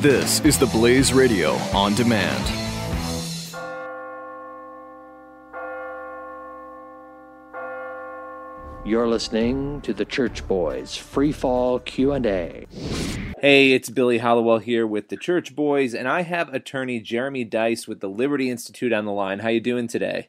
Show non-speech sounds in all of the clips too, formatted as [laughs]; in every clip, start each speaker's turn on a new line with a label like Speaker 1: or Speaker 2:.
Speaker 1: This is the Blaze Radio on demand.
Speaker 2: You're listening to the Church Boys Free Fall Q&A.
Speaker 3: Hey, it's Billy Hallowell here with the Church Boys, and I have attorney Jeremy Dys with the Liberty Institute on the line. How you doing today?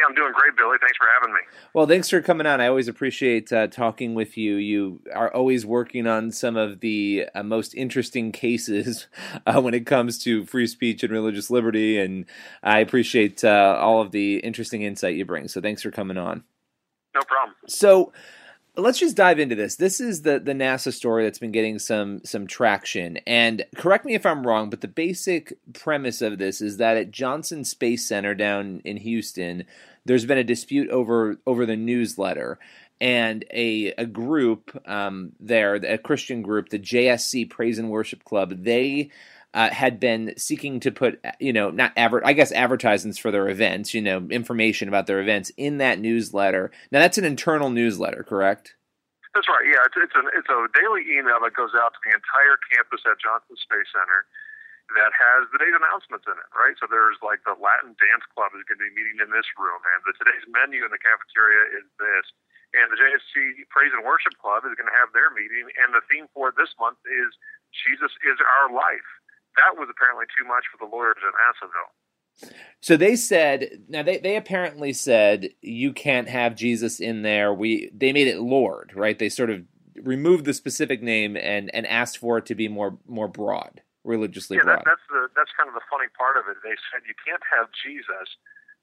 Speaker 4: Hey, I'm doing great, Billy. Thanks for having me.
Speaker 3: Well, thanks for coming on. I always appreciate uh, talking with you. You are always working on some of the uh, most interesting cases [laughs] uh, when it comes to free speech and religious liberty, and I appreciate uh, all of the interesting insight you bring. So, thanks for coming on.
Speaker 4: No problem.
Speaker 3: So, let's just dive into this. This is the the NASA story that's been getting some some traction. And correct me if I'm wrong, but the basic premise of this is that at Johnson Space Center down in Houston, there's been a dispute over over the newsletter. And a a group um, there, a Christian group, the JSC Praise and Worship Club, they uh, had been seeking to put, you know, not adver- I guess advertisements for their events, you know, information about their events in that newsletter. Now that's an internal newsletter, correct?
Speaker 4: That's right. Yeah, it's it's, an, it's a daily email that goes out to the entire campus at Johnson Space Center that has the day's announcements in it, right? So there's like the Latin Dance Club is going to be meeting in this room, and the today's menu in the cafeteria is this. And the JSC Praise and Worship Club is going to have their meeting, and the theme for this month is Jesus is our life. That was apparently too much for the lawyers in Nassaville.
Speaker 3: So they said now they, they apparently said you can't have Jesus in there. We they made it Lord, right? They sort of removed the specific name and, and asked for it to be more more broad, religiously
Speaker 4: yeah. That, that's the that's kind of the funny part of it. They said you can't have Jesus,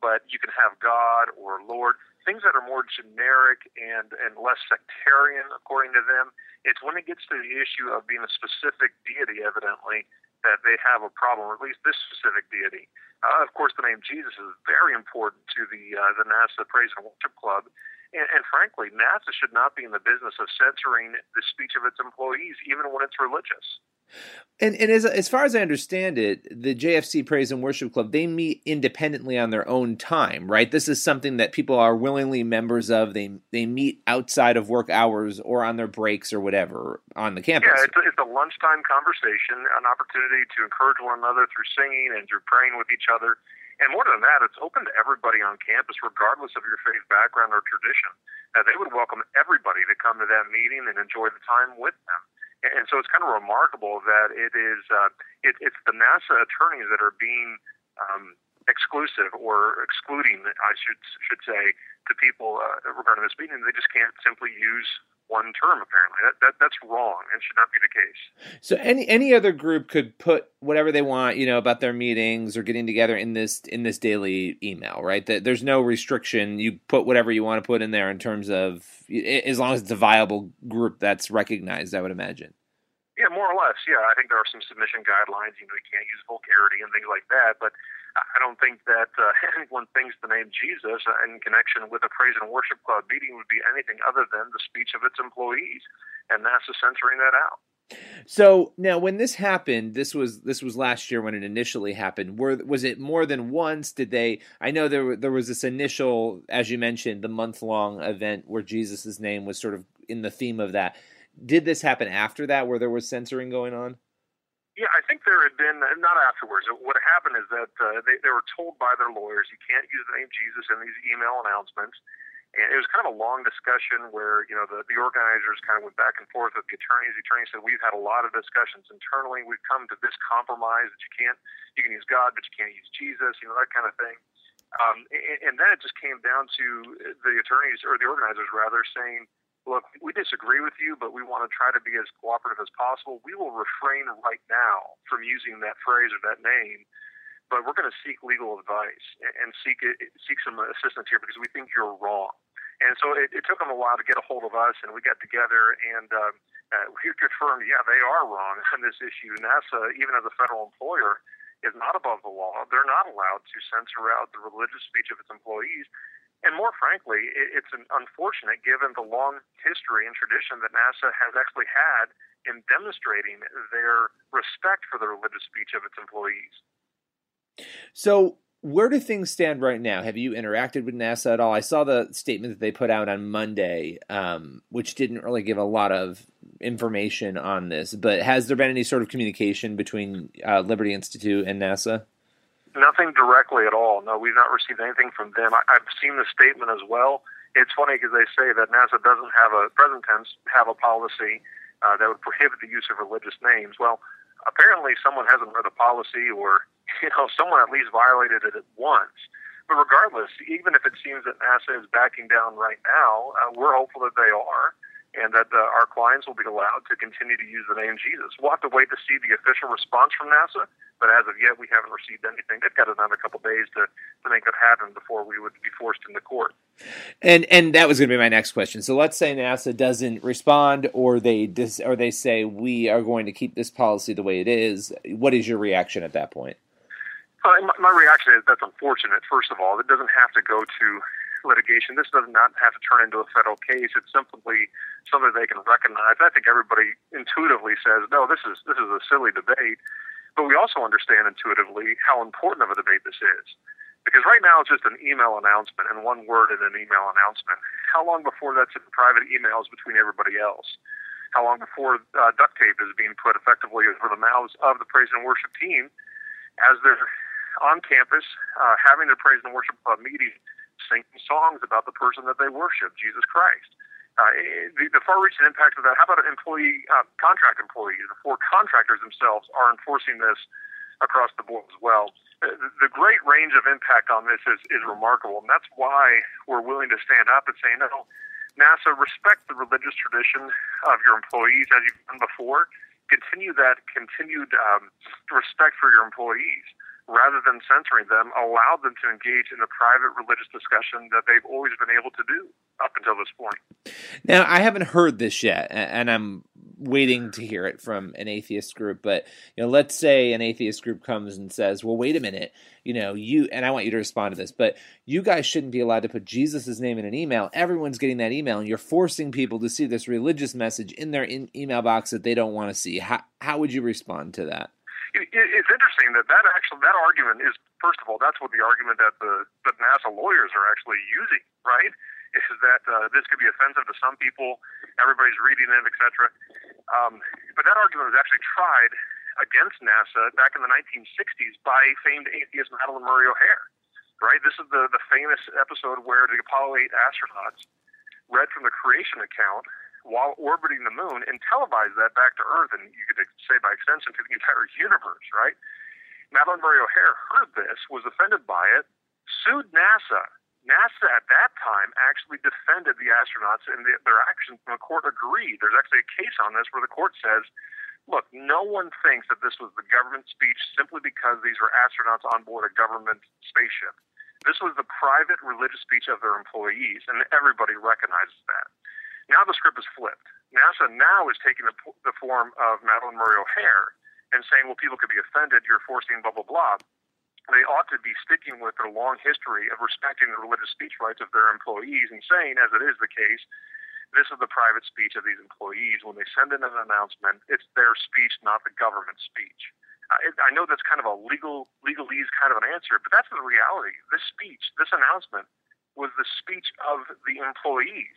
Speaker 4: but you can have God or Lord, things that are more generic and and less sectarian, according to them. It's when it gets to the issue of being a specific deity, evidently, that they have a problem, or at least this specific deity. Uh, of course, the name Jesus is very important to the uh, the NASA Praise and Worship Club, and, and frankly, NASA should not be in the business of censoring the speech of its employees, even when it's religious.
Speaker 3: And, and as, as far as I understand it, the JSC Praise and Worship Club, they meet independently on their own time, right? This is something that people are willingly members of. They they meet outside of work hours or on their breaks or whatever on the campus.
Speaker 4: Yeah, it's a, it's a lunchtime conversation, an opportunity to encourage one another through singing and through praying with each other. And more than that, it's open to everybody on campus, regardless of your faith background or tradition. Uh, they would welcome everybody to come to that meeting and enjoy the time with them. And so it's kind of remarkable that it is uh, it, it's the NASA attorneys that are being um, exclusive or excluding, I should should say, to people uh, regarding this meeting. They just can't simply use one term. Apparently, that, that that's wrong and should not be the case.
Speaker 3: So any any other group could put whatever they want, you know, about their meetings or getting together in this in this daily email, right? That there's no restriction. You put whatever you want to put in there in terms of as long as it's a viable group that's recognized. I would imagine.
Speaker 4: Yeah, more or less. Yeah, I think there are some submission guidelines. You know, you can't use vulgarity and things like that. But I don't think that uh, [laughs] anyone thinks the name Jesus in connection with a praise and worship club meeting would be anything other than the speech of its employees, and NASA censoring that out.
Speaker 3: So now, when this happened, this was this was last year when it initially happened. Were was it more than once? Did they? I know there there was this initial, as you mentioned, the month long event where Jesus' name was sort of in the theme of that. Did this happen after that, where there was censoring going on?
Speaker 4: Yeah, I think there had been not afterwards. What happened is that uh, they they were told by their lawyers you can't use the name Jesus in these email announcements. And it was kind of a long discussion where, you know, the, the organizers kind of went back and forth with the attorneys. The attorneys said, we've had a lot of discussions internally. We've come to this compromise that you can't, you can use God, but you can't use Jesus, you know, that kind of thing. Um, and, and then it just came down to the attorneys, or the organizers rather, saying, look, we disagree with you, but we want to try to be as cooperative as possible. We will refrain right now from using that phrase or that name but we're going to seek legal advice and seek seek some assistance here because we think you're wrong. And so it, it took them a while to get a hold of us, and we got together and uh, uh, we confirmed, yeah, they are wrong [laughs] on this issue. NASA, even as a federal employer, is not above the law. They're not allowed to censor out the religious speech of its employees. And more frankly, it's an unfortunate given the long history and tradition that NASA has actually had in demonstrating their respect for the religious speech of its employees.
Speaker 3: So where do things stand right now? Have you interacted with NASA at all? I saw the statement that they put out on Monday, um, which didn't really give a lot of information on this. But has there been any sort of communication between uh, Liberty Institute and NASA?
Speaker 4: Nothing directly at all. No, we've not received anything from them. I, have seen the statement as well. It's funny because they say that NASA doesn't have a present tense have a policy uh, that would prohibit the use of religious names. Well, apparently someone hasn't read the policy or [laughs] you know, someone at least violated it at once. But regardless, even if it seems that NASA is backing down right now, uh, we're hopeful that they are and that uh, our clients will be allowed to continue to use the name Jesus. We'll have to wait to see the official response from NASA, but as of yet, we haven't received anything. They've got another couple days to, to make that happen before we would be forced into court.
Speaker 3: And and that was going to be my next question. So let's say NASA doesn't respond, or they dis, or they say we are going to keep this policy the way it is. What is your reaction at that point?
Speaker 4: Uh, my, my reaction is that's unfortunate. First of all, it doesn't have to go to litigation. This does not have to turn into a federal case. It's simply something they can recognize. I think everybody intuitively says, no, this is this is a silly debate. But we also understand intuitively how important of a debate this is. Because right now it's just an email announcement and one word in an email announcement. How long before that's in private emails between everybody else? How long before uh, duct tape is being put effectively over the mouths of the praise and worship team as they're on campus, uh, having their praise and worship club meeting, singing songs about the person that they worship, Jesus Christ. Uh, the, the far-reaching impact of that. How about employee uh, contract employees before contractors themselves are enforcing this across the board as well? The, the great range of impact on this is, is remarkable, and that's why we're willing to stand up and say, no, NASA, respect the religious tradition of your employees as you've done before. Continue that continued um, respect for your employees rather than censoring them, allowed them to engage in the private religious discussion that they've always been able to do up until this point.
Speaker 3: Now, I haven't heard this yet, and I'm waiting to hear it from an atheist group. But you know, let's say an atheist group comes and says, "Well, wait a minute, you know, you," and I want you to respond to this, but you guys shouldn't be allowed to put Jesus' name in an email. Everyone's getting that email, and you're forcing people to see this religious message in their in- email box that they don't want to see. How how would you respond to that?
Speaker 4: It's interesting that that actually that argument is first of all that's what the argument that the that NASA lawyers are actually using, right? Is that uh, this could be offensive to some people, everybody's reading it, etc. Um, but that argument was actually tried against NASA back in the 1960s by famed atheist Madalyn Murray O'Hair. Right, this is the the famous episode where the Apollo 8 astronauts read from the creation account while orbiting the moon and televise that back to Earth, and you could say by extension to the entire universe, right? Madalyn Murray O'Hair heard this, was offended by it, sued NASA. NASA at that time actually defended the astronauts and the, their actions, and the court agreed. There's actually a case on this where the court says, look, no one thinks that this was the government speech simply because these were astronauts on board a government spaceship. This was the private religious speech of their employees, and everybody recognizes that. Now the script is flipped. NASA now is taking the, the form of Madalyn Murray O'Hair and saying, well, people could be offended, you're forcing blah, blah, blah. They ought to be sticking with their long history of respecting the religious speech rights of their employees and saying, as it is the case, this is the private speech of these employees. When they send in an announcement, it's their speech, not the government speech. I, I know that's kind of a legal legalese kind of an answer, but that's the reality. This speech, this announcement, was the speech of the employees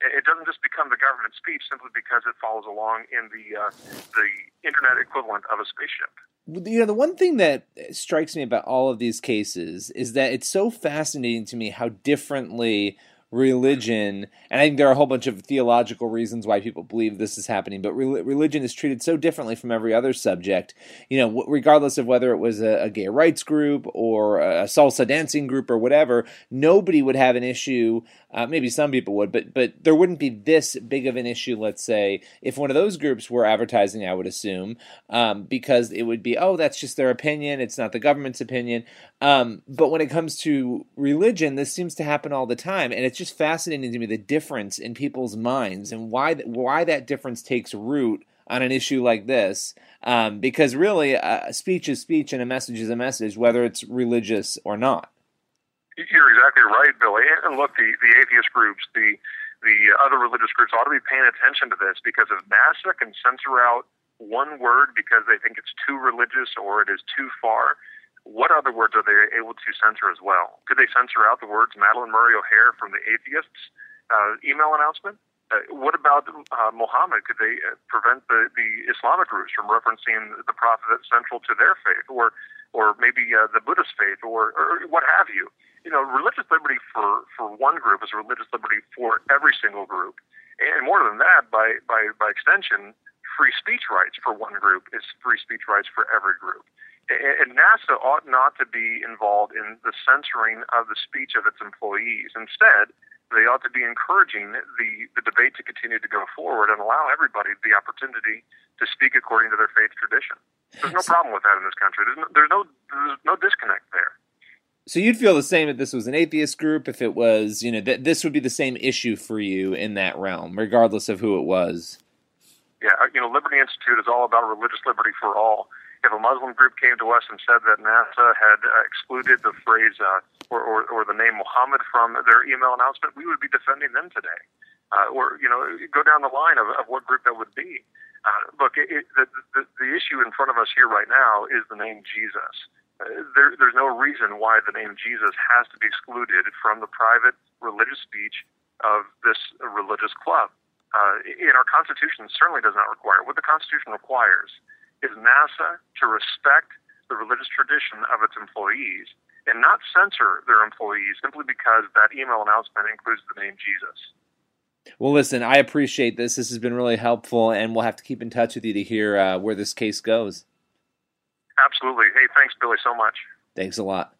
Speaker 4: it doesn't just become the government speech simply because it follows along in the uh, the internet equivalent of a spaceship.
Speaker 3: You know, the one thing that strikes me about all of these cases is that it's so fascinating to me how differently religion, and I think there are a whole bunch of theological reasons why people believe this is happening, but re- religion is treated so differently from every other subject. You know, w- regardless of whether it was a, a, gay rights group or a salsa dancing group or whatever, nobody would have an issue. Uh, maybe some people would, but but there wouldn't be this big of an issue. Let's say if one of those groups were advertising, I would assume, um, because it would be, oh, that's just their opinion. It's not the government's opinion. Um, but when it comes to religion, this seems to happen all the time, and it's just fascinating to me the difference in people's minds and why why that difference takes root on an issue like this. Um, because really, uh, speech is speech and a message is a message, whether it's religious or not.
Speaker 4: You're exactly right, Billy. And look, the, the atheist groups, the the other religious groups ought to be paying attention to this because if NASA can censor out one word because they think it's too religious or it is too far, what other words are they able to censor as well? Could they censor out the words Madalyn Murray O'Hair from the Atheists uh, email announcement? Uh, what about uh, Muhammad? Could they uh, prevent the, the Islamic groups from referencing the prophet that's central to their faith, or or maybe uh, the Buddhist faith, or, or what have you? You know, religious liberty for, for one group is religious liberty for every single group, and more than that, by by by extension, free speech rights for one group is free speech rights for every group. And NASA ought not to be involved in the censoring of the speech of its employees. Instead, they ought to be encouraging the, the debate to continue to go forward and allow everybody the opportunity to speak according to their faith tradition. There's no problem with that in this country. There's no, there's no, there's no disconnect there.
Speaker 3: So you'd feel the same if this was an atheist group, if it was, you know, that this would be the same issue for you in that realm, regardless of who it was.
Speaker 4: Yeah, uh, you know, Liberty Institute is all about religious liberty for all if a Muslim group came to us and said that NASA had uh, excluded the phrase uh, or, or, or the name Muhammad from their email announcement, we would be defending them today. Uh, or you know, go down the line of, of what group that would be. Uh, look, it, it, the, the, the issue in front of us here right now is the name Jesus. Uh, there, there's no reason why the name Jesus has to be excluded from the private religious speech of this religious club. Uh, in our Constitution, certainly does not require. What the Constitution requires is NASA to respect the religious tradition of its employees and not censor their employees simply because that email announcement includes the name Jesus.
Speaker 3: Well, listen, I appreciate this. This has been really helpful, and we'll have to keep in touch with you to hear uh, where this case goes.
Speaker 4: Absolutely. Hey, thanks, Billy, so much.
Speaker 3: Thanks a lot.